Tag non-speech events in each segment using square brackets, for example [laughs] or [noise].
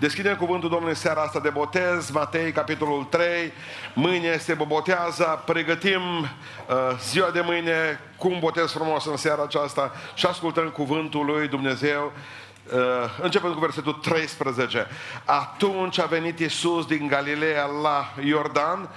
Deschidem cuvântul Domnului seara asta de botez, Matei, capitolul 3. Mâine se botează, pregătim uh, ziua de mâine cu un botez frumos în seara aceasta și ascultăm cuvântul lui Dumnezeu. Uh, începem cu versetul 13. Atunci a venit Iisus din Galileea la Iordan,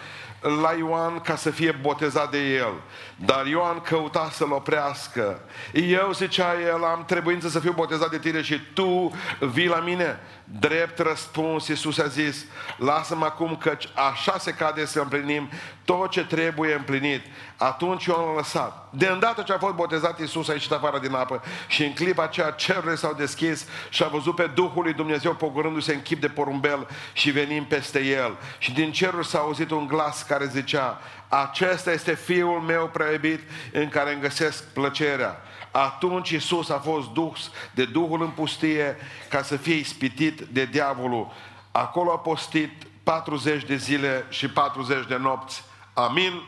la Ioan ca să fie botezat de el. Dar Ioan căuta să-l oprească. Eu, zicea el, am trebuință să fiu botezat de tine și tu vii la mine. Drept răspuns, Iisus a zis, lasă-mă acum căci așa se cade să împlinim tot ce trebuie împlinit. Atunci Ioan l-a lăsat. De îndată ce a fost botezat Iisus a ieșit afară din apă și în clipa aceea cerurile s-au deschis și a văzut pe Duhul lui Dumnezeu pogorându-se în chip de porumbel și venim peste el. Și din cerul s-a auzit un glas care zicea, acesta este Fiul meu preiubit în care îmi găsesc plăcerea. Atunci Iisus a fost dus de Duhul în pustie ca să fie ispitit de diavolul. Acolo a postit 40 de zile și 40 de nopți. Amin?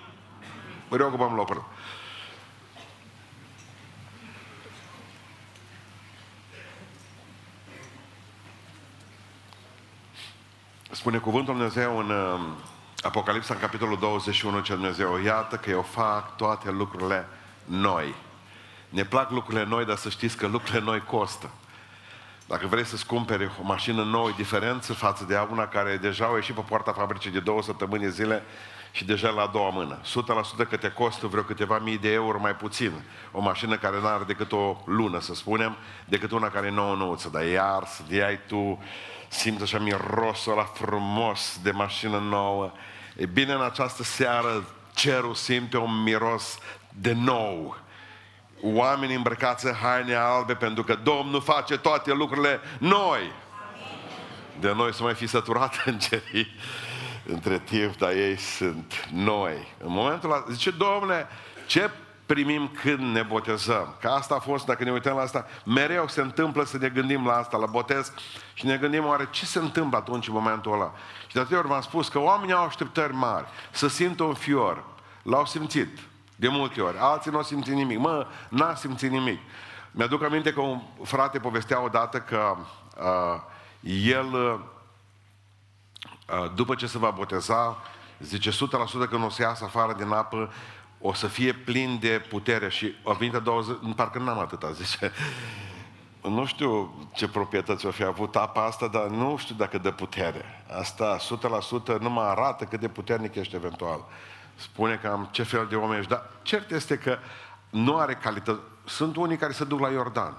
Vă rog, vă locul. Spune cuvântul Dumnezeu în uh, Apocalipsa, în capitolul 21, ce Dumnezeu, iată că eu fac toate lucrurile noi. Ne plac lucrurile noi, dar să știți că lucrurile noi costă. Dacă vrei să-ți cumperi o mașină nouă, e diferență față de una care deja au ieșit pe poarta fabricii de două săptămâni zile și deja la a doua mână. 100% că te costă vreo câteva mii de euro mai puțin. O mașină care nu are decât o lună, să spunem, decât una care e nouă nouță. Dar iar să ai tu, simți așa mirosul ăla frumos de mașină nouă. E bine, în această seară cerul simte un miros de nou oameni îmbrăcați în haine albe pentru că Domnul face toate lucrurile noi. De noi să mai fi săturat [laughs] îngerii între timp, dar ei sunt noi. În momentul ăla, zice, Domnule, ce primim când ne botezăm? Că asta a fost, dacă ne uităm la asta, mereu se întâmplă să ne gândim la asta, la botez și ne gândim oare ce se întâmplă atunci în momentul ăla. Și de atâtea ori v-am spus că oamenii au așteptări mari să simtă un fior. L-au simțit. De multe ori. Alții nu au simțit nimic. Mă, n-a simțit nimic. Mi-aduc aminte că un frate povestea odată că uh, el, uh, după ce se va boteza, zice 100% că nu o să iasă afară din apă, o să fie plin de putere și a venit a doua zi, parcă n-am atâta, [laughs] zice. Nu știu ce proprietăți o fi avut apa asta, dar nu știu dacă dă putere. Asta 100% nu mă arată cât de puternic ești eventual spune că am ce fel de oameni ești, dar cert este că nu are calitate. Sunt unii care se duc la Iordan,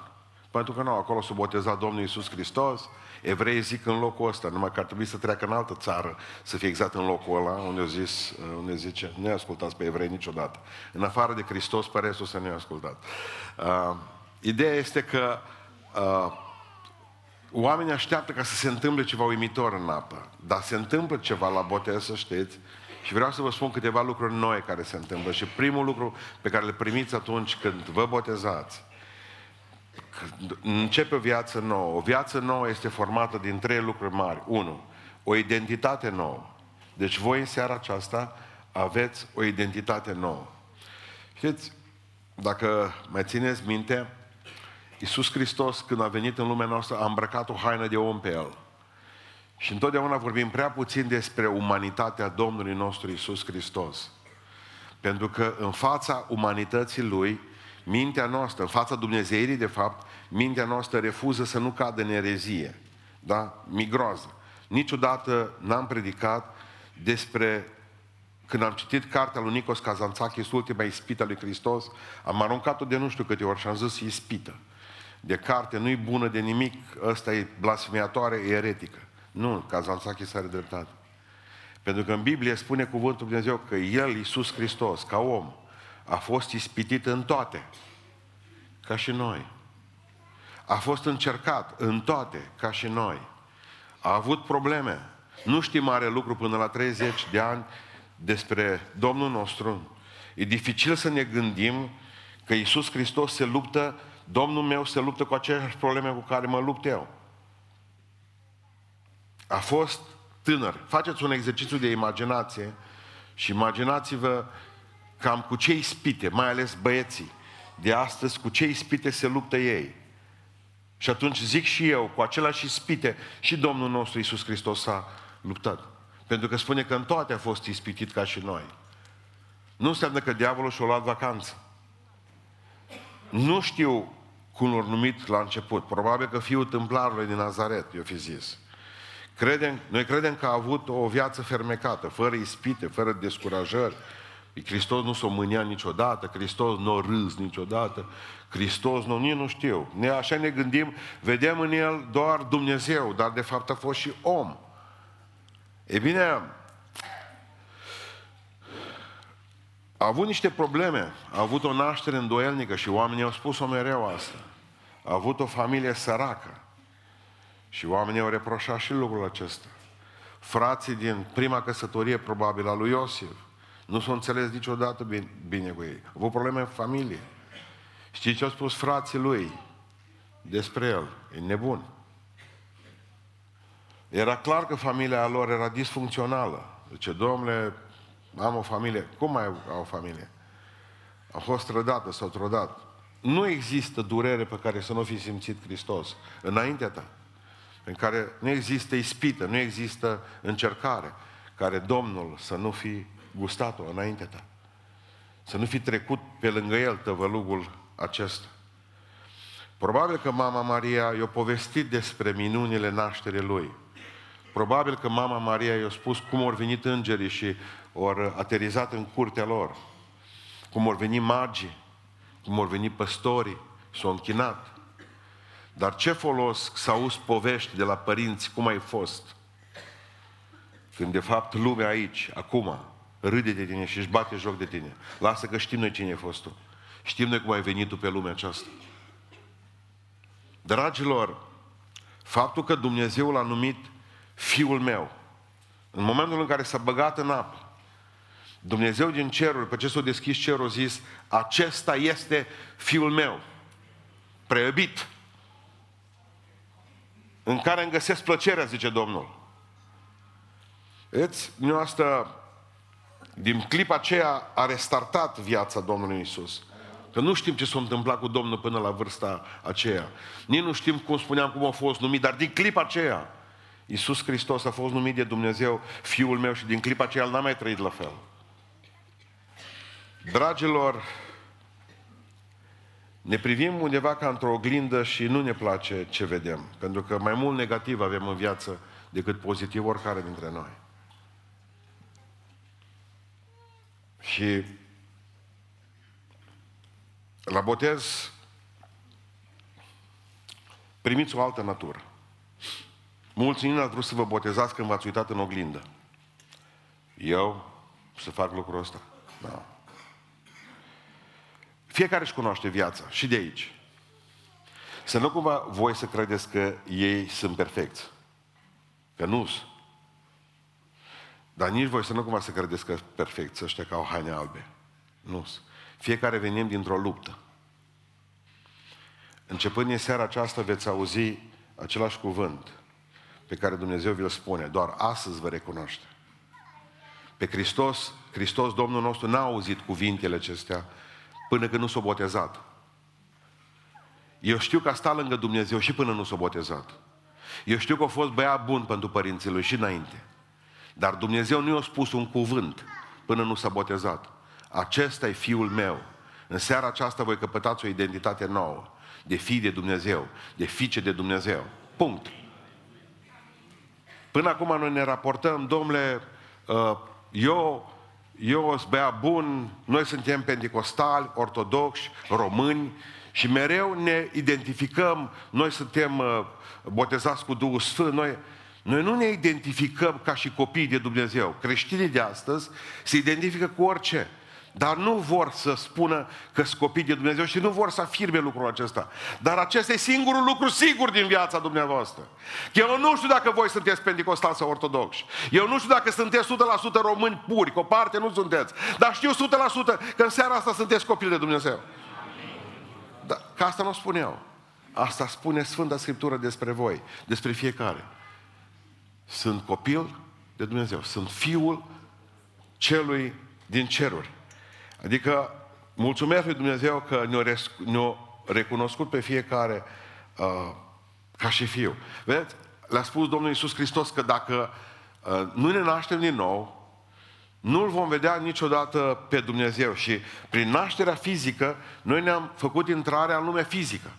pentru că nu, acolo s-a botezat Domnul Iisus Hristos, evreii zic în locul ăsta, numai că ar trebui să treacă în altă țară, să fie exact în locul ăla, unde, au zis, unde zice, nu ascultați pe evrei niciodată. În afară de Hristos, pe restul să nu ascultat. Uh, ideea este că uh, oamenii așteaptă ca să se întâmple ceva uimitor în apă, dar se întâmplă ceva la botez, să știți, și vreau să vă spun câteva lucruri noi care se întâmplă. Și primul lucru pe care le primiți atunci când vă botezați, începe o viață nouă. O viață nouă este formată din trei lucruri mari. Unu, o identitate nouă. Deci voi în seara aceasta aveți o identitate nouă. Știți, dacă mai țineți minte, Iisus Hristos, când a venit în lumea noastră, a îmbrăcat o haină de om pe El. Și întotdeauna vorbim prea puțin despre umanitatea Domnului nostru Isus Hristos. Pentru că în fața umanității Lui, mintea noastră, în fața Dumnezeirii, de fapt, mintea noastră refuză să nu cadă în erezie. Da? Migroază. Niciodată n-am predicat despre când am citit cartea lui Nicos Kazantzakis, ultima ispită lui Hristos, am aruncat-o de nu știu câte ori și am zis ispită. De carte nu-i bună de nimic, ăsta e blasfemiatoare, e eretică. Nu, Kazantzakis are dreptate. Pentru că în Biblie spune cuvântul Dumnezeu că El, Iisus Hristos, ca om, a fost ispitit în toate, ca și noi. A fost încercat în toate, ca și noi. A avut probleme. Nu știm mare lucru până la 30 de ani despre Domnul nostru. E dificil să ne gândim că Iisus Hristos se luptă, Domnul meu se luptă cu aceleași probleme cu care mă lupt eu. A fost tânăr. Faceți un exercițiu de imaginație și imaginați-vă cam cu ce ispite, mai ales băieții de astăzi, cu ce ispite se luptă ei. Și atunci zic și eu, cu același ispite, și Domnul nostru Iisus Hristos a luptat. Pentru că spune că în toate a fost ispitit ca și noi. Nu înseamnă că diavolul și-a luat vacanță. Nu știu cum l numit la început. Probabil că fiul templarului din Nazaret, eu fi zis. Credem, noi credem că a avut o viață fermecată, fără ispite, fără descurajări. Hristos nu s-o mânia niciodată, Hristos nu o râs niciodată, Hristos nu, nici nu știu. Ne, așa ne gândim, vedem în El doar Dumnezeu, dar de fapt a fost și om. E bine, a avut niște probleme, a avut o naștere îndoielnică și oamenii au spus-o mereu asta. A avut o familie săracă și oamenii au reproșat și lucrul acesta. Frații din prima căsătorie, probabil, a lui Iosif, nu s-au înțeles niciodată bine, bine cu ei. Au avut probleme în familie. Știți ce au spus frații lui despre el? E nebun. Era clar că familia lor era disfuncțională. Zice, domnule, am o familie. Cum mai au o familie? A fost trădată sau trădat. Nu există durere pe care să nu fi simțit Hristos înaintea ta. În care nu există ispită, nu există încercare, care Domnul să nu fi gustat-o înaintea ta. Să nu fi trecut pe lângă el tăvălugul acesta. Probabil că mama Maria i-a povestit despre minunile nașterii lui. Probabil că mama Maria i-a spus cum au venit îngerii și au aterizat în curtea lor. Cum au venit magii, cum au venit păstorii, s-au închinat. Dar ce folos să auzi povești de la părinți cum ai fost? Când de fapt lumea aici, acum, râde de tine și își bate joc de tine. Lasă că știm noi cine ai fost tu. Știm noi cum ai venit tu pe lumea aceasta. Dragilor, faptul că Dumnezeu l-a numit Fiul meu, în momentul în care s-a băgat în apă, Dumnezeu din cerul, pe ce s-a deschis cerul, a zis, acesta este Fiul meu, preiubit, în care îmi găsesc plăcerea, zice Domnul. Vedeți, asta, din clipa aceea a restartat viața Domnului Isus. Că nu știm ce s-a întâmplat cu Domnul până la vârsta aceea. Nici nu știm, cum spuneam, cum a fost numit, dar din clipa aceea, Iisus Hristos a fost numit de Dumnezeu Fiul meu și din clipa aceea n-a mai trăit la fel. Dragilor, ne privim undeva ca într-o oglindă și nu ne place ce vedem. Pentru că mai mult negativ avem în viață decât pozitiv oricare dintre noi. Și la botez primiți o altă natură. Mulți nu ați vrut să vă botezați când v-ați uitat în oglindă. Eu să fac lucrul ăsta? Da. Fiecare își cunoaște viața și de aici. Să nu cumva voi să credeți că ei sunt perfecți. Că nu -s. Dar nici voi să nu cumva să credeți că perfecți ăștia ca au haine albe. nu -s. Fiecare venim dintr-o luptă. Începând din seara aceasta veți auzi același cuvânt pe care Dumnezeu vi-l spune. Doar astăzi vă recunoaște. Pe Hristos, Hristos Domnul nostru n-a auzit cuvintele acestea până când nu s-a botezat. Eu știu că a stat lângă Dumnezeu și până nu s-a botezat. Eu știu că a fost băiat bun pentru părinții lui și înainte. Dar Dumnezeu nu i-a spus un cuvânt până nu s-a botezat. Acesta e Fiul meu. În seara aceasta voi căpătați o identitate nouă. De fi de Dumnezeu. De fiice de Dumnezeu. Punct. Până acum noi ne raportăm, domnule, uh, eu, eu sunt bea bun, noi suntem pentecostali, ortodoxi, români și mereu ne identificăm, noi suntem uh, botezați cu Duhul Sfânt, noi, noi nu ne identificăm ca și copii de Dumnezeu. Creștinii de astăzi se identifică cu orice. Dar nu vor să spună că sunt copii de Dumnezeu și nu vor să afirme lucrul acesta. Dar acesta e singurul lucru sigur din viața dumneavoastră. Eu nu știu dacă voi sunteți pentecostali sau ortodoxi. Eu nu știu dacă sunteți 100% români puri, că o parte nu sunteți. Dar știu 100% că în seara asta sunteți copii de Dumnezeu. Dar, că asta nu spun eu. Asta spune Sfânta Scriptură despre voi, despre fiecare. Sunt copil de Dumnezeu. Sunt fiul celui din ceruri. Adică mulțumesc lui Dumnezeu că ne-a, ne recunoscut pe fiecare uh, Ca și fiu. Vedeți? Le-a spus Domnul Iisus Hristos că dacă uh, nu ne naștem din nou, nu-L vom vedea niciodată pe Dumnezeu. Și prin nașterea fizică, noi ne-am făcut intrarea în lumea fizică.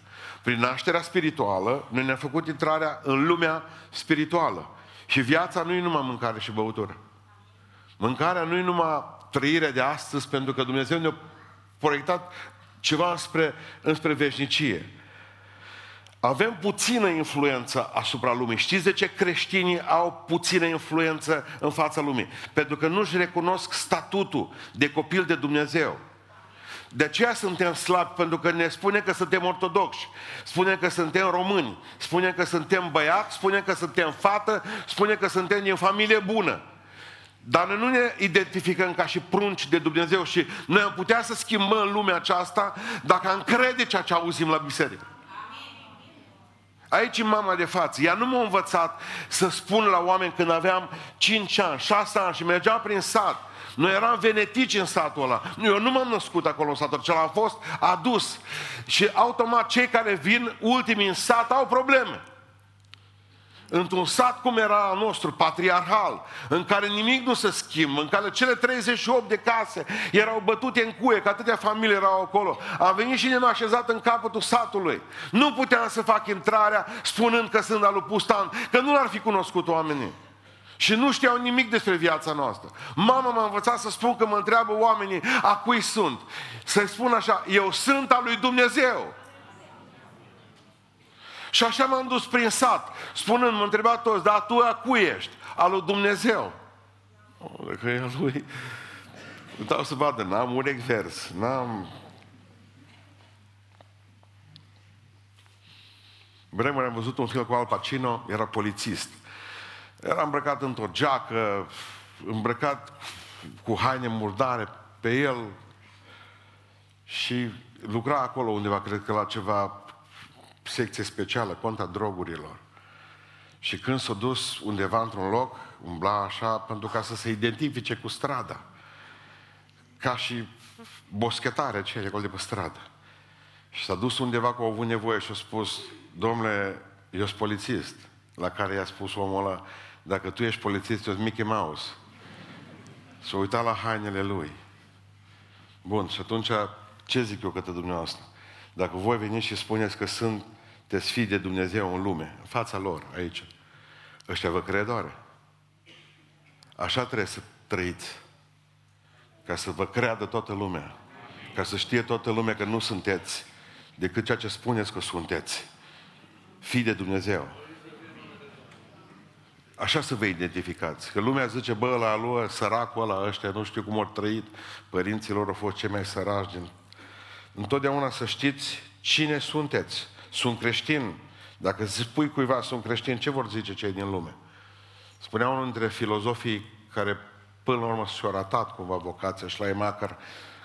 Prin nașterea spirituală, noi ne-am făcut intrarea în lumea spirituală. Și viața nu e numai mâncare și băutură. Mâncarea nu e numai trăirea de astăzi, pentru că Dumnezeu ne-a proiectat ceva înspre, înspre veșnicie. Avem puțină influență asupra lumii. Știți de ce creștinii au puțină influență în fața lumii? Pentru că nu-și recunosc statutul de copil de Dumnezeu. De aceea suntem slabi, pentru că ne spune că suntem ortodoxi, spune că suntem români, spune că suntem băiat, spune că suntem fată, spune că suntem din familie bună. Dar noi nu ne identificăm ca și prunci de Dumnezeu și noi am putea să schimbăm lumea aceasta dacă am crede ceea ce auzim la biserică. Aici e mama de față. Ea nu m-a învățat să spun la oameni când aveam 5 ani, 6 ani și mergeam prin sat. Noi eram venetici în satul ăla. Eu nu m-am născut acolo în satul ăla, am fost adus. Și automat cei care vin ultimii în sat au probleme într-un sat cum era al nostru, patriarhal, în care nimic nu se schimbă, în care cele 38 de case erau bătute în cuie, că atâtea familii erau acolo. Am venit și ne-am așezat în capătul satului. Nu puteam să fac intrarea spunând că sunt al lui Pustan, că nu l-ar fi cunoscut oamenii. Și nu știau nimic despre viața noastră. Mama m-a învățat să spun că mă întreabă oamenii a cui sunt. Să-i spun așa, eu sunt al lui Dumnezeu. Și așa m-am dus prin sat, spunând, mă întreba toți, dar tu a cui ești? Al lui Dumnezeu. O, dacă e al lui... Dau să vadă, n-am urechi vers, n-am... Vremuri am văzut un film cu Al Pacino, era polițist. Era îmbrăcat într-o geacă, îmbrăcat cu haine murdare pe el și lucra acolo undeva, cred că la ceva secție specială, conta drogurilor. Și când s-a dus undeva într-un loc, umbla așa, pentru ca să se identifice cu strada. Ca și boschetare ce acolo de pe stradă. Și s-a dus undeva cu o avut nevoie și a spus, domnule, eu sunt polițist. La care i-a spus omul ăla, dacă tu ești polițist, eu sunt Mickey Mouse. S-a uitat la hainele lui. Bun, și atunci ce zic eu către dumneavoastră? Dacă voi veniți și spuneți că sunt te fi de Dumnezeu în lume, în fața lor, aici. Ăștia vă cred oare? Așa trebuie să trăiți. Ca să vă creadă toată lumea. Ca să știe toată lumea că nu sunteți decât ceea ce spuneți că sunteți. Fii de Dumnezeu. Așa să vă identificați. Că lumea zice, bă, la lui, săracul ăla, ăștia, nu știu cum au trăit, părinții lor au fost cei mai săraci din... Întotdeauna să știți cine sunteți sunt creștin. Dacă spui cuiva sunt creștin, ce vor zice cei din lume? Spunea unul dintre filozofii care până la urmă și-au ratat cumva vocația și la Emacher,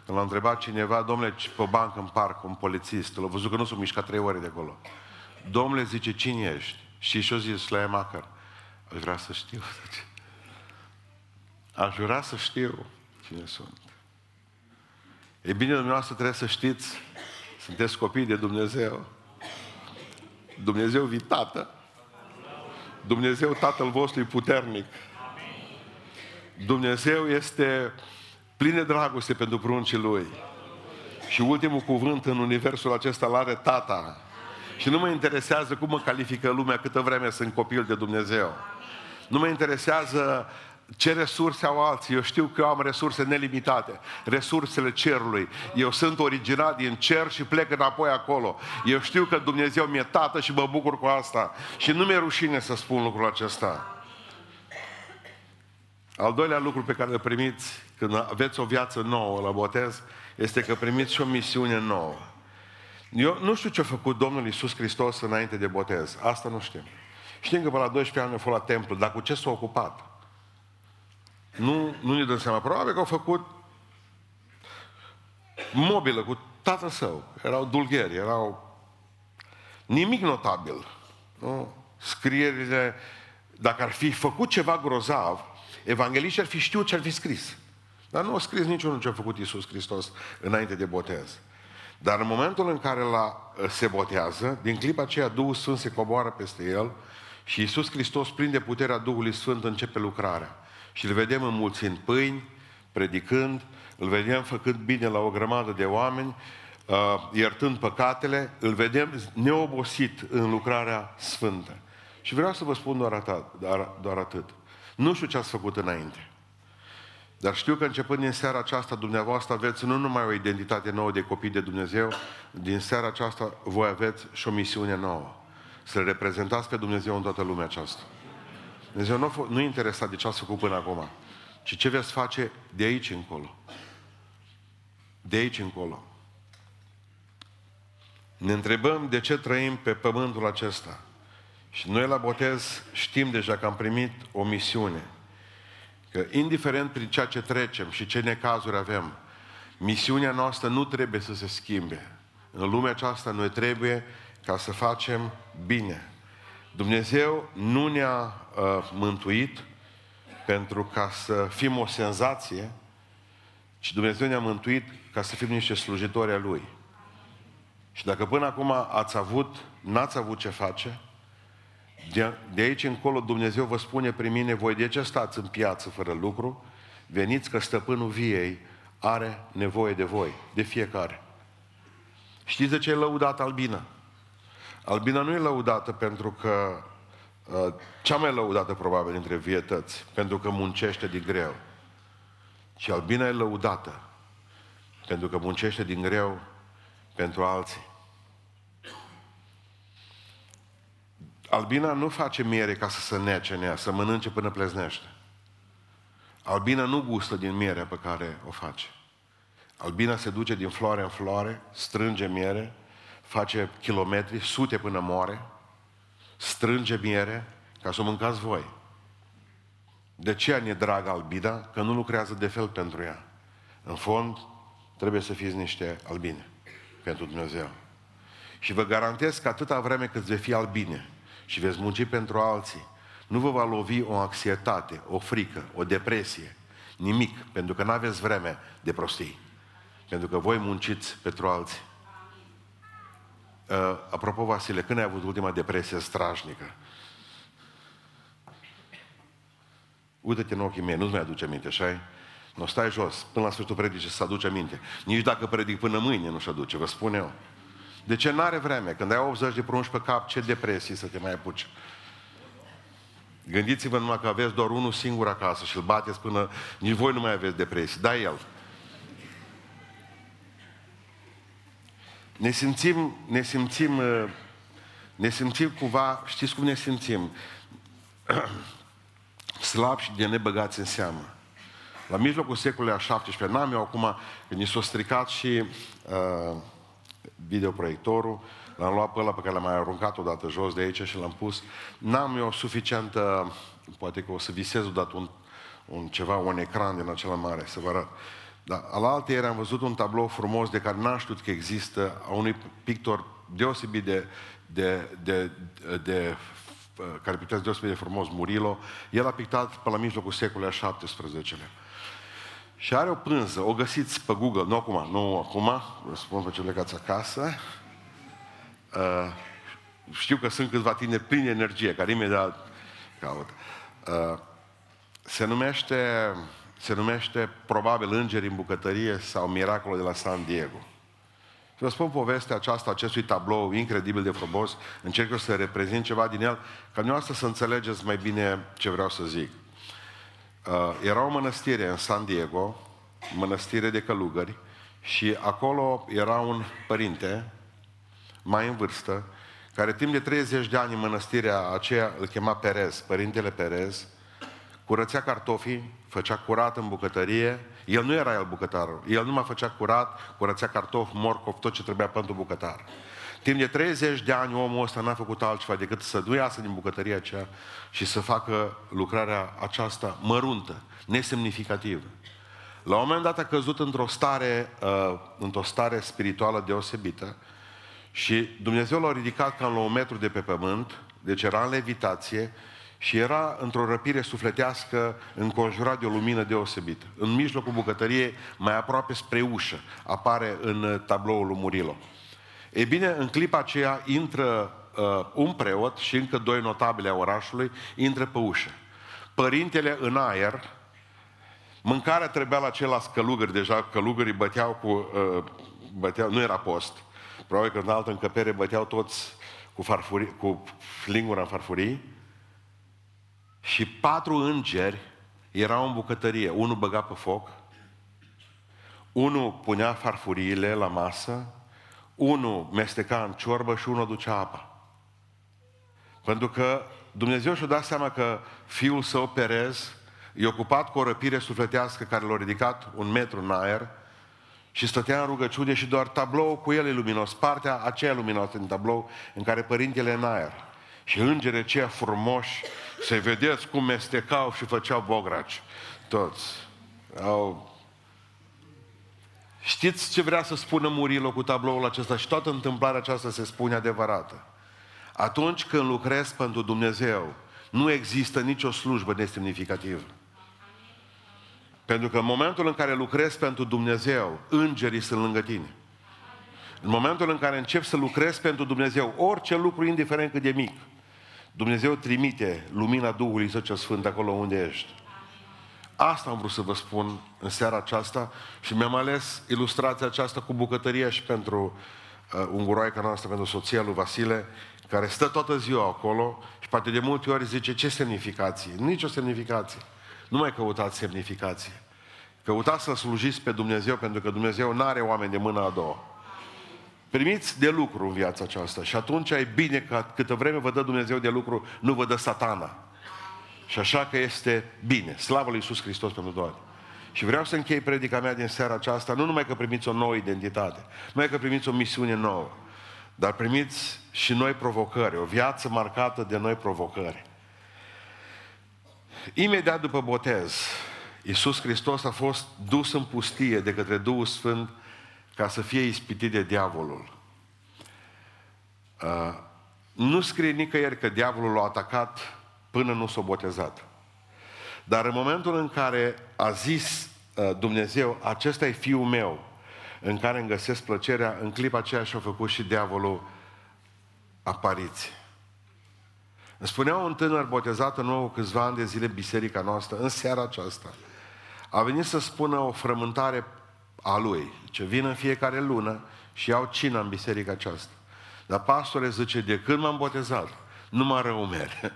când l-a întrebat cineva, domnule, pe bancă în parc, un polițist, l-a văzut că nu s-a mișcat trei ore de acolo. Domnule, zice, cine ești? Și și-o zis la Emacher, aș vrea să știu. [laughs] Aș vrea să știu cine sunt. E bine, dumneavoastră trebuie să știți, sunteți copii de Dumnezeu. Dumnezeu vi tată. Dumnezeu Tatăl vostru e puternic. Dumnezeu este plin de dragoste pentru pruncii Lui. Și ultimul cuvânt în universul acesta îl are Tata. Și nu mă interesează cum mă califică lumea câtă vreme sunt copil de Dumnezeu. Nu mă interesează ce resurse au alții? Eu știu că eu am resurse nelimitate. Resursele cerului. Eu sunt originat din cer și plec înapoi acolo. Eu știu că Dumnezeu mi-e tată și mă bucur cu asta. Și nu mi-e rușine să spun lucrul acesta. Al doilea lucru pe care îl primiți când aveți o viață nouă la botez este că primiți și o misiune nouă. Eu nu știu ce a făcut Domnul Iisus Hristos înainte de botez. Asta nu știm. Știm că pe la 12 ani a fost la templu, dar cu ce s-a ocupat? Nu, nu ne dăm seama. Probabil că au făcut mobilă cu tatăl său. Erau dulgheri, erau nimic notabil. Nu? Scrierile, dacă ar fi făcut ceva grozav, evangeliștii ar fi știut ce ar fi scris. Dar nu a scris niciunul ce a făcut Iisus Hristos înainte de botez. Dar în momentul în care la, se botează, din clipa aceea Duhul Sfânt se coboară peste el și Iisus Hristos, prinde puterea Duhului Sfânt, începe lucrarea. Și îl vedem înmulțind pâini, predicând, îl vedem făcând bine la o grămadă de oameni, uh, iertând păcatele, îl vedem neobosit în lucrarea sfântă. Și vreau să vă spun doar, atât, doar, doar atât. Nu știu ce ați făcut înainte. Dar știu că începând din seara aceasta, dumneavoastră aveți nu numai o identitate nouă de copii de Dumnezeu, din seara aceasta voi aveți și o misiune nouă. Să reprezentați pe Dumnezeu în toată lumea aceasta. Dumnezeu nu, nu e interesat de ce ați făcut până acum, ci ce veți face de aici încolo. De aici încolo. Ne întrebăm de ce trăim pe pământul acesta. Și noi la botez știm deja că am primit o misiune. Că indiferent prin ceea ce trecem și ce necazuri avem, misiunea noastră nu trebuie să se schimbe. În lumea aceasta noi trebuie ca să facem bine. Dumnezeu nu ne-a uh, mântuit pentru ca să fim o senzație, ci Dumnezeu ne-a mântuit ca să fim niște slujitori a Lui. Și dacă până acum ați avut, n-ați avut ce face, de, de aici încolo Dumnezeu vă spune prin mine, voi de ce stați în piață fără lucru? Veniți că stăpânul viei are nevoie de voi, de fiecare. Știți de ce e lăudat Albina? Albina nu e lăudată pentru că uh, cea mai lăudată probabil dintre vietăți, pentru că muncește din greu. Și Albina e lăudată pentru că muncește din greu pentru alții. Albina nu face miere ca să se nece în ea, să mănânce până pleznește. Albina nu gustă din mierea pe care o face. Albina se duce din floare în floare, strânge miere, face kilometri, sute până moare, strânge miere ca să o mâncați voi. De ce ne dragă albina? Că nu lucrează de fel pentru ea. În fond, trebuie să fiți niște albine pentru Dumnezeu. Și vă garantez că atâta vreme cât veți fi albine și veți munci pentru alții, nu vă va lovi o anxietate, o frică, o depresie, nimic, pentru că nu aveți vreme de prostii. Pentru că voi munciți pentru alții. Uh, apropo, Vasile, când ai avut ultima depresie strașnică? Uită-te în ochii mei, nu-ți mai aduce minte, așa Nu stai jos, până la sfârșitul predicii să aduce minte. Nici dacă predic până mâine nu-și aduce, vă spun eu. De ce n-are vreme? Când ai 80 de prunci pe cap, ce depresii să te mai apuci? Gândiți-vă numai că aveți doar unul singur acasă și îl bateți până... Nici voi nu mai aveți depresii. Da, el. Ne simțim, ne simțim, ne simțim cumva, știți cum ne simțim? [clears throat] Slab și de nebăgați în seamă. La mijlocul secolului al XVII, n-am eu acum, când ni s-a stricat și uh, videoproiectorul, l-am luat pe ăla pe care l-am mai aruncat odată jos de aici și l-am pus. N-am eu suficientă, poate că o să visez odată un, un ceva, un ecran din acela mare, să vă arăt. Dar alaltă ieri am văzut un tablou frumos de care n-am știut că există, a unui pictor deosebit de, de, de, de, de care pictează deosebit de frumos, Murilo. El a pictat pe la mijlocul secolului al XVII-lea. Și are o pânză, o găsiți pe Google, nu acum, nu acum, vă spun pe ce plecați acasă. Uh, știu că sunt câțiva tineri plini de energie, care imediat caută. Uh, se numește se numește probabil Îngeri în bucătărie sau Miracolul de la San Diego. Și vă spun povestea aceasta, acestui tablou incredibil de frumos, încerc eu să reprezint ceva din el, ca dumneavoastră să înțelegeți mai bine ce vreau să zic. Uh, era o mănăstire în San Diego, mănăstire de călugări, și acolo era un părinte, mai în vârstă, care timp de 30 de ani în mănăstirea aceea îl chema Perez, părintele Perez, curățea cartofii, făcea curat în bucătărie, el nu era el bucătarul, el nu mai făcea curat, curățea cartofi, morcov, tot ce trebuia pentru bucătar. Timp de 30 de ani omul ăsta n-a făcut altceva decât să nu iasă din bucătăria aceea și să facă lucrarea aceasta măruntă, nesemnificativă. La un moment dat a căzut într-o stare, uh, într-o stare spirituală deosebită și Dumnezeu l-a ridicat cam la un metru de pe pământ, deci era în levitație și era într-o răpire sufletească înconjurat de o lumină deosebită. În mijlocul bucătăriei, mai aproape spre ușă, apare în tabloul lui Murilo. Ei bine, în clipa aceea intră uh, un preot și încă doi notabili a orașului, intră pe ușă. Părintele în aer, mâncarea trebuia la ceilalți călugări, deja călugării băteau cu, uh, băteau, nu era post, probabil că în altă încăpere băteau toți cu, farfurii, cu lingura în farfurii, și patru îngeri erau în bucătărie. Unul băga pe foc, unul punea farfuriile la masă, unul mesteca în ciorbă și unul ducea apa. Pentru că Dumnezeu și-a dat seama că fiul său, Perez, e ocupat cu o răpire sufletească care l-a ridicat un metru în aer și stătea în rugăciune și doar tablou cu el e luminos, partea aceea luminoasă din tablou în care părintele e în aer. Și îngerii aceia frumoși, să vedeți cum mestecau și făceau bograci. Toți. Au... Știți ce vrea să spună Murilo cu tabloul acesta? Și toată întâmplarea aceasta se spune adevărată. Atunci când lucrezi pentru Dumnezeu, nu există nicio slujbă nesemnificativă. Pentru că în momentul în care lucrezi pentru Dumnezeu, îngerii sunt lângă tine. În momentul în care începi să lucrezi pentru Dumnezeu, orice lucru, indiferent cât de mic, Dumnezeu trimite lumina Duhului Său cel Sfânt acolo unde ești. Asta am vrut să vă spun în seara aceasta și mi-am ales ilustrația aceasta cu bucătăria și pentru uh, unguroaica noastră, pentru soția lui Vasile, care stă toată ziua acolo și poate de multe ori zice ce semnificație? Nici o semnificație. Nu mai căutați semnificație. Căutați să slujiți pe Dumnezeu pentru că Dumnezeu nu are oameni de mână a doua. Primiți de lucru în viața aceasta și atunci e bine că câtă vreme vă dă Dumnezeu de lucru, nu vă dă satana. Și așa că este bine. Slavă lui Iisus Hristos pentru toate. Și vreau să închei predica mea din seara aceasta, nu numai că primiți o nouă identitate, nu numai că primiți o misiune nouă, dar primiți și noi provocări, o viață marcată de noi provocări. Imediat după botez, Iisus Hristos a fost dus în pustie de către Duhul Sfânt ca să fie ispitit de diavolul. Uh, nu scrie nicăieri că diavolul l-a atacat până nu s-a botezat. Dar în momentul în care a zis uh, Dumnezeu, acesta e fiul meu, în care îmi găsesc plăcerea, în clipa aceea și-a făcut și diavolul apariție. Îmi spunea un tânăr botezat în urmă câțiva ani de zile biserica noastră, în seara aceasta, a venit să spună o frământare a lui. Ce vin în fiecare lună și iau cina în biserica aceasta. Dar pastore zice, de când m-am botezat, nu mă rău mere. [laughs]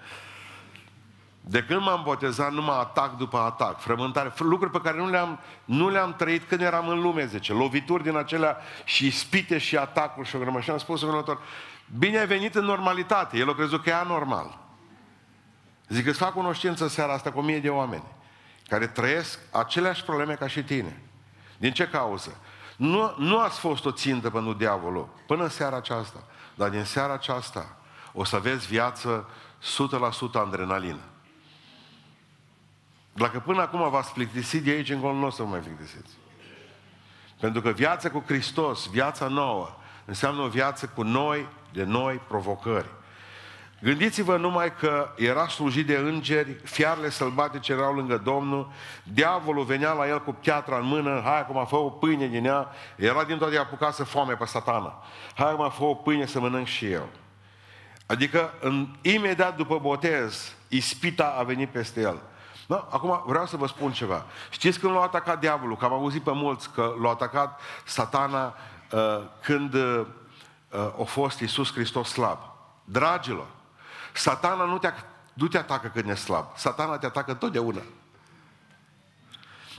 De când m-am botezat, nu mă atac după atac, frământare, lucruri pe care nu le-am, nu le-am trăit când eram în lume, zice, lovituri din acelea și spite și atacuri și o grămă. Și am spus următor, bine ai venit în normalitate, el a crezut că e anormal. Zic, îți fac cunoștință seara asta cu o mie de oameni care trăiesc aceleași probleme ca și tine. Din ce cauză? Nu, nu ați fost o țintă pentru diavolul până în seara aceasta. Dar din seara aceasta o să aveți viață 100% adrenalină. Dacă până acum v-ați plictisit de aici încolo, nu o să vă mai plictisiți. Pentru că viața cu Hristos, viața nouă, înseamnă o viață cu noi, de noi provocări. Gândiți-vă numai că era slujit de îngeri, fiarele sălbatice erau lângă Domnul, diavolul venea la el cu piatra în mână, hai acum fă o pâine din ea, era din toate apucat să foame pe satana. Hai acum fă o pâine să mănânc și eu. Adică, în, imediat după botez, ispita a venit peste el. Da? Acum vreau să vă spun ceva. Știți când l-a atacat diavolul? Că am auzit pe mulți că l-a atacat satana uh, când uh, uh, a fost Iisus Hristos slab. Dragilor, Satana nu te, nu te atacă când e slab. Satana te atacă totdeauna.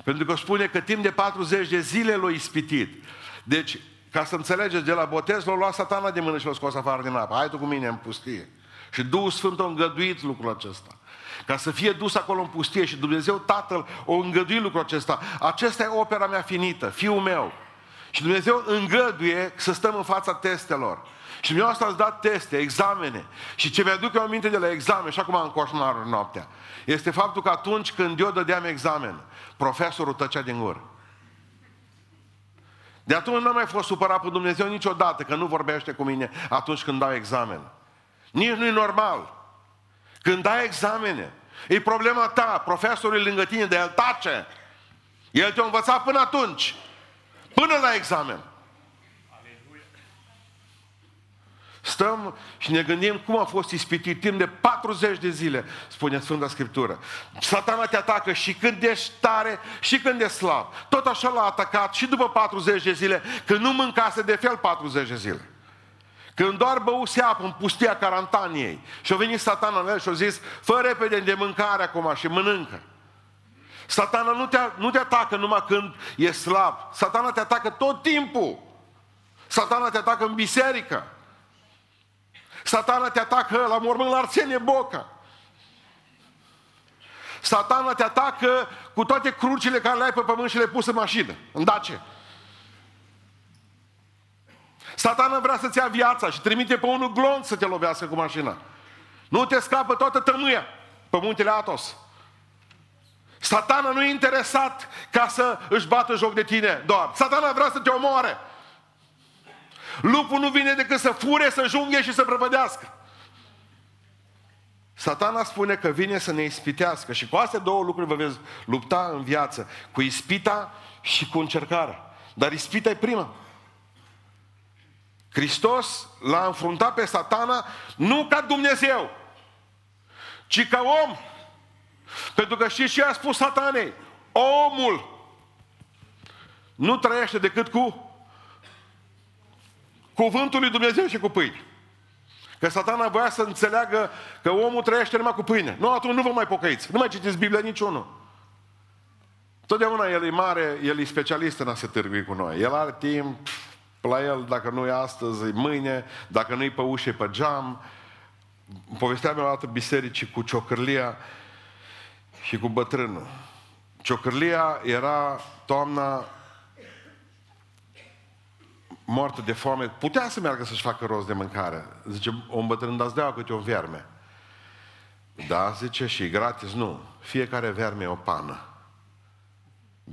Pentru că spune că timp de 40 de zile l-a ispitit. Deci, ca să înțelegeți, de la botez l-a luat satana de mână și l-a scos afară din apă. Hai tu cu mine în pustie. Și Duhul Sfânt a îngăduit lucrul acesta. Ca să fie dus acolo în pustie și Dumnezeu Tatăl o îngăduit lucrul acesta. Acesta e opera mea finită, fiul meu. Și Dumnezeu îngăduie să stăm în fața testelor. Și dumneavoastră ați dat teste, examene. Și ce mi-aduc eu aminte de la examen, și acum am coșmarul noaptea, este faptul că atunci când eu dădeam examen, profesorul tăcea din gură. De atunci nu am mai fost supărat pe Dumnezeu niciodată că nu vorbește cu mine atunci când dau examen. Nici nu e normal. Când dai examene, e problema ta, profesorul lângă tine, de el tace. El te-a învățat până atunci, până la examen. Stăm și ne gândim cum a fost ispitit timp de 40 de zile, spune Sfânta Scriptură. Satana te atacă și când ești tare și când ești slab. Tot așa l-a atacat și după 40 de zile, când nu mâncase de fel 40 de zile. Când doar băuse apă în pustia Carantaniei și a venit satana în el și a zis, fă repede de mâncare acum și mănâncă. Satana nu te, nu te atacă numai când e slab. Satana te atacă tot timpul. Satana te atacă în biserică. Satana te atacă la mormânt la Arsenie Boca. Satana te atacă cu toate crucile care le ai pe pământ și le pus în mașină, în dace. Satana vrea să-ți ia viața și trimite pe unul glonț să te lovească cu mașina. Nu te scapă toată tămâia pe muntele Atos. Satana nu e interesat ca să își bată joc de tine doar. Satana vrea să te omoare. Lupul nu vine decât să fure, să junghe și să prăpădească. Satana spune că vine să ne ispitească și cu astea două lucruri vă veți lupta în viață. Cu ispita și cu încercarea. Dar ispita e prima. Hristos l-a înfruntat pe satana nu ca Dumnezeu, ci ca om. Pentru că știți ce a spus satanei? Omul nu trăiește decât cu cuvântul lui Dumnezeu și cu pâine. Că satana voia să înțeleagă că omul trăiește numai cu pâine. Nu, atunci nu vă mai pocăiți. Nu mai citiți Biblia niciunul. Totdeauna el e mare, el e specialist în a se târgui cu noi. El are timp, la el, dacă nu e astăzi, e mâine, dacă nu e pe ușă, e pe geam. Povesteam eu o dată bisericii cu ciocârlia și cu bătrânul. Ciocârlia era toamna moartă de foame, putea să meargă să-și facă rost de mâncare. Zice, o îmbătrân, dați dea câte o verme. Da, zice, și gratis, nu. Fiecare verme e o pană.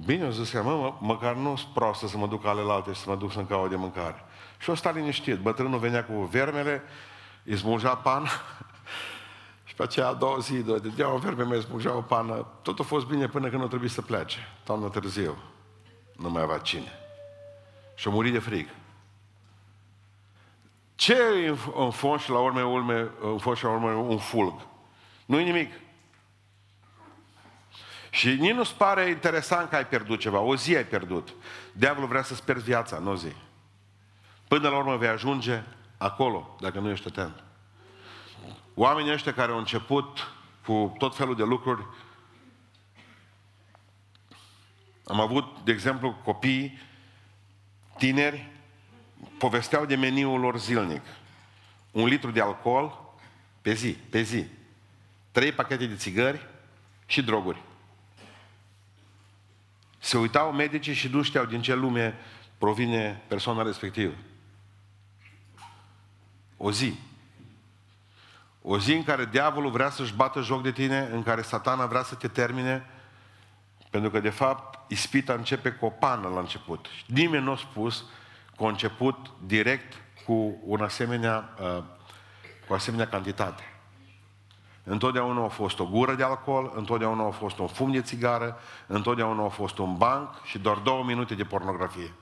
Bine, o zis că, mă, mă, măcar nu sunt proastă să mă duc alelalte și să mă duc să-mi caut de mâncare. Și o sta liniștit. Bătrânul venea cu vermele, îi smulgea pană [laughs] și pe aceea a doua zi, de dea o verme, mai smulgea o pană. Tot a fost bine până când a trebuit să plece. Toamnă târziu. Nu mai avea cine. Și a murit de frig. Ce e în fond și la urme, urme, în fond și la urme un fulg? Nu e nimic. Și nici nu-ți pare interesant că ai pierdut ceva. O zi ai pierdut. Diavolul vrea să-ți pierzi viața, nu o zi. Până la urmă vei ajunge acolo, dacă nu ești atent. Oamenii ăștia care au început cu tot felul de lucruri, am avut, de exemplu, copii tineri, povesteau de meniul lor zilnic. Un litru de alcool pe zi, pe zi. Trei pachete de țigări și droguri. Se uitau medicii și nu știau din ce lume provine persoana respectivă. O zi. O zi în care diavolul vrea să-și bată joc de tine, în care satana vrea să te termine, pentru că, de fapt, ispita începe cu o pană la început. Nimeni nu a spus că a început direct cu un asemenea, uh, cu o asemenea cantitate. Întotdeauna a fost o gură de alcool, întotdeauna a fost un fum de țigară, întotdeauna a fost un banc și doar două minute de pornografie.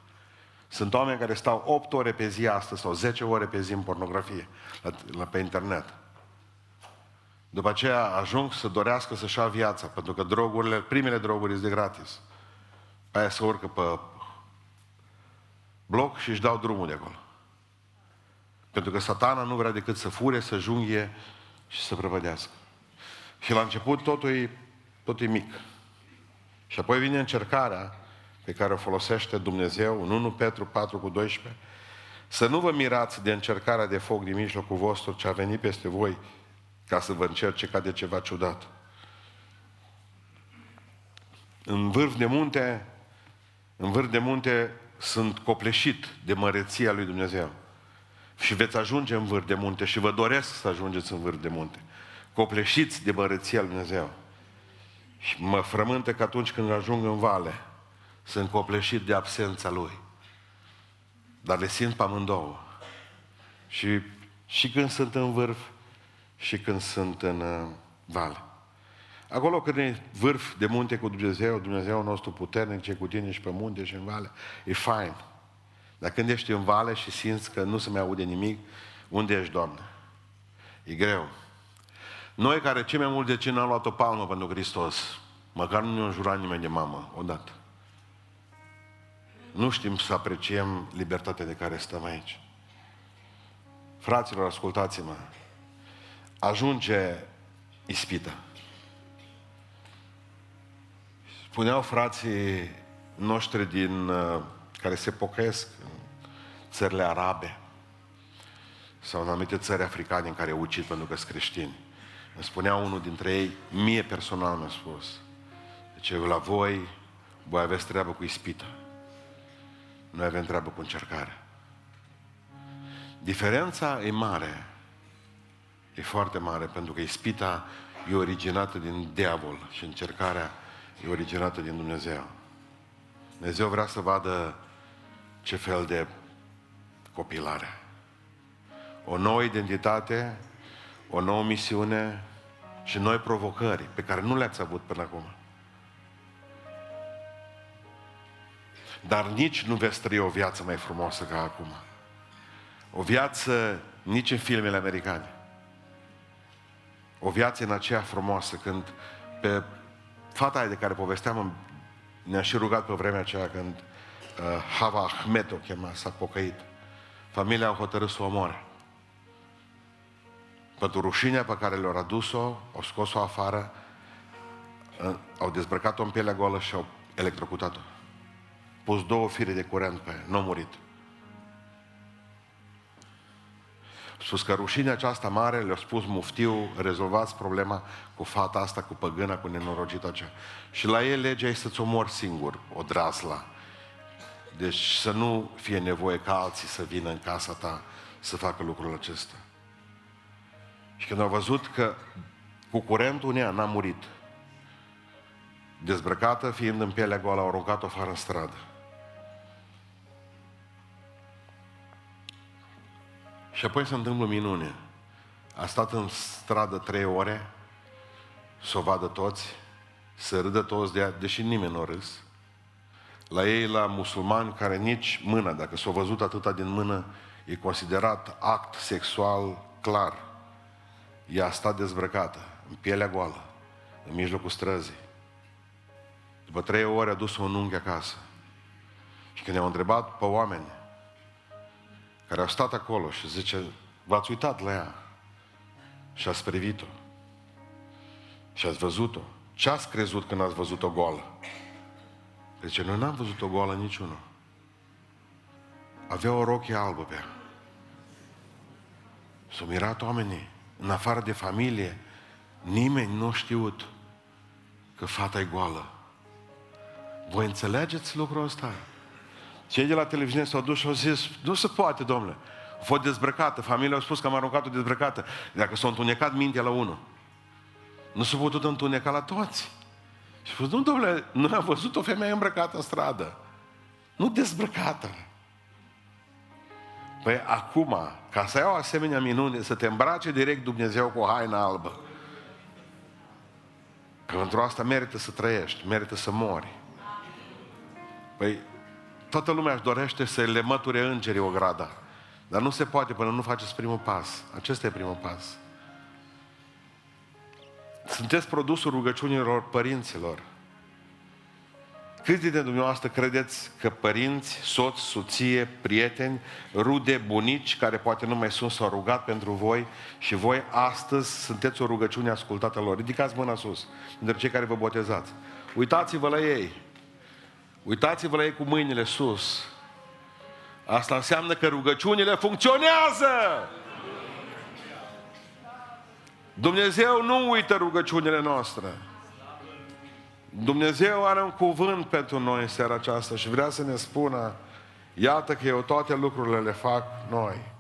Sunt oameni care stau 8 ore pe zi astăzi sau 10 ore pe zi în pornografie la, la, pe internet. După aceea ajung să dorească să-și ia viața, pentru că drogurile, primele droguri sunt de gratis. Pe aia se urcă pe bloc și își dau drumul de acolo. Pentru că satana nu vrea decât să fure, să junghie și să prăvădească. Și la început totul e, totul e mic. Și apoi vine încercarea pe care o folosește Dumnezeu în 1 Petru 4 cu 12. Să nu vă mirați de încercarea de foc din mijlocul vostru ce a venit peste voi ca să vă încerce ca de ceva ciudat. În vârf de munte, în vârf de munte sunt copleșit de măreția lui Dumnezeu. Și veți ajunge în vârf de munte și vă doresc să ajungeți în vârf de munte. Copleșiți de măreția lui Dumnezeu. Și mă frământă că atunci când ajung în vale, sunt copleșit de absența Lui. Dar le simt pe amândouă. Și, și când sunt în vârf, și când sunt în uh, vale. Acolo când e vârf de munte cu Dumnezeu, Dumnezeu nostru puternic, ce cu tine și pe munte și în vale, e fain. Dar când ești în vale și simți că nu se mai aude nimic, unde ești, Doamne? E greu. Noi care cei mai mult de cine am luat o palmă pentru Hristos, măcar nu ne-a jurat nimeni de mamă, odată. Nu știm să apreciem libertatea de care stăm aici. Fraților, ascultați-mă. Ajunge ispita. Spuneau frații noștri din, uh, care se pocăiesc în țările arabe sau în anumite țări africane în care au ucit pentru că sunt creștini. Îmi spunea unul dintre ei, mie personal mi-a spus, deci la voi, voi aveți treabă cu ispită. Noi avem treabă cu încercare. Diferența e mare. E foarte mare, pentru că ispita e originată din diavol și încercarea e originată din Dumnezeu. Dumnezeu vrea să vadă ce fel de copilare. O nouă identitate, o nouă misiune și noi provocări pe care nu le-ați avut până acum. Dar nici nu veți trăi o viață mai frumoasă ca acum. O viață nici în filmele americane. O viață în aceea frumoasă când pe fata aia de care povesteam ne-a și rugat pe vremea aceea când uh, Hava Ahmed o chema, s-a pocăit. Familia a hotărât să o omoare. Pentru rușinea pe care le-au adus-o, au scos-o afară, uh, au dezbrăcat-o în pielea goală și au electrocutat-o. Pus două fire de curent pe ea, nu a murit. Spus că rușinea aceasta mare, le-a spus muftiu, rezolvați problema cu fata asta, cu păgâna, cu nenorocită aceea. Și la el legea e să-ți omori singur, o drasla. Deci să nu fie nevoie ca alții să vină în casa ta să facă lucrul acesta. Și când au văzut că cu curentul unea n-a murit, dezbrăcată, fiind în pielea goală, au rugat-o afară în stradă. Și apoi se întâmplă minune. A stat în stradă trei ore, să o vadă toți, să râdă toți de ea, deși nimeni nu a râs. La ei, la musulmani, care nici mână, dacă s-au văzut atâta din mână, e considerat act sexual clar. Ea a stat dezbrăcată, în pielea goală, în mijlocul străzii. După trei ore a dus-o un unghi acasă. Și când i-au întrebat pe oameni, care au stat acolo și zice, v-ați uitat la ea și ați privit-o și ați văzut-o. Ce ați crezut când ați văzut-o goală? Deci noi n-am văzut-o goală niciunul. Avea o rochie albă pe ea. S-au mirat oamenii. În afară de familie, nimeni nu a știut că fata e goală. Voi înțelegeți lucrul ăsta? Cei de la televiziune s-au dus și au zis, nu se poate, domnule. A fost dezbrăcată, familia a spus că am aruncat-o dezbrăcată. Dacă s-a întunecat mintea la unul, nu s-a putut întuneca la toți. Și a spus, nu, domnule, nu am văzut o femeie îmbrăcată în stradă. Nu dezbrăcată. Păi acum, ca să iau asemenea minune, să te îmbrace direct Dumnezeu cu o haină albă. Că pentru asta merită să trăiești, merită să mori. Păi Toată lumea își dorește să le măture îngerii o grada. Dar nu se poate până nu faceți primul pas. Acesta e primul pas. Sunteți produsul rugăciunilor părinților. Câți dintre dumneavoastră credeți că părinți, soți, soție, prieteni, rude, bunici, care poate nu mai sunt, s-au rugat pentru voi și voi astăzi sunteți o rugăciune ascultată lor? Ridicați mâna sus, dintre cei care vă botezați. Uitați-vă la ei. Uitați-vă la ei cu mâinile sus. Asta înseamnă că rugăciunile funcționează. Dumnezeu nu uită rugăciunile noastre. Dumnezeu are un cuvânt pentru noi în seara aceasta și vrea să ne spună, iată că eu toate lucrurile le fac noi.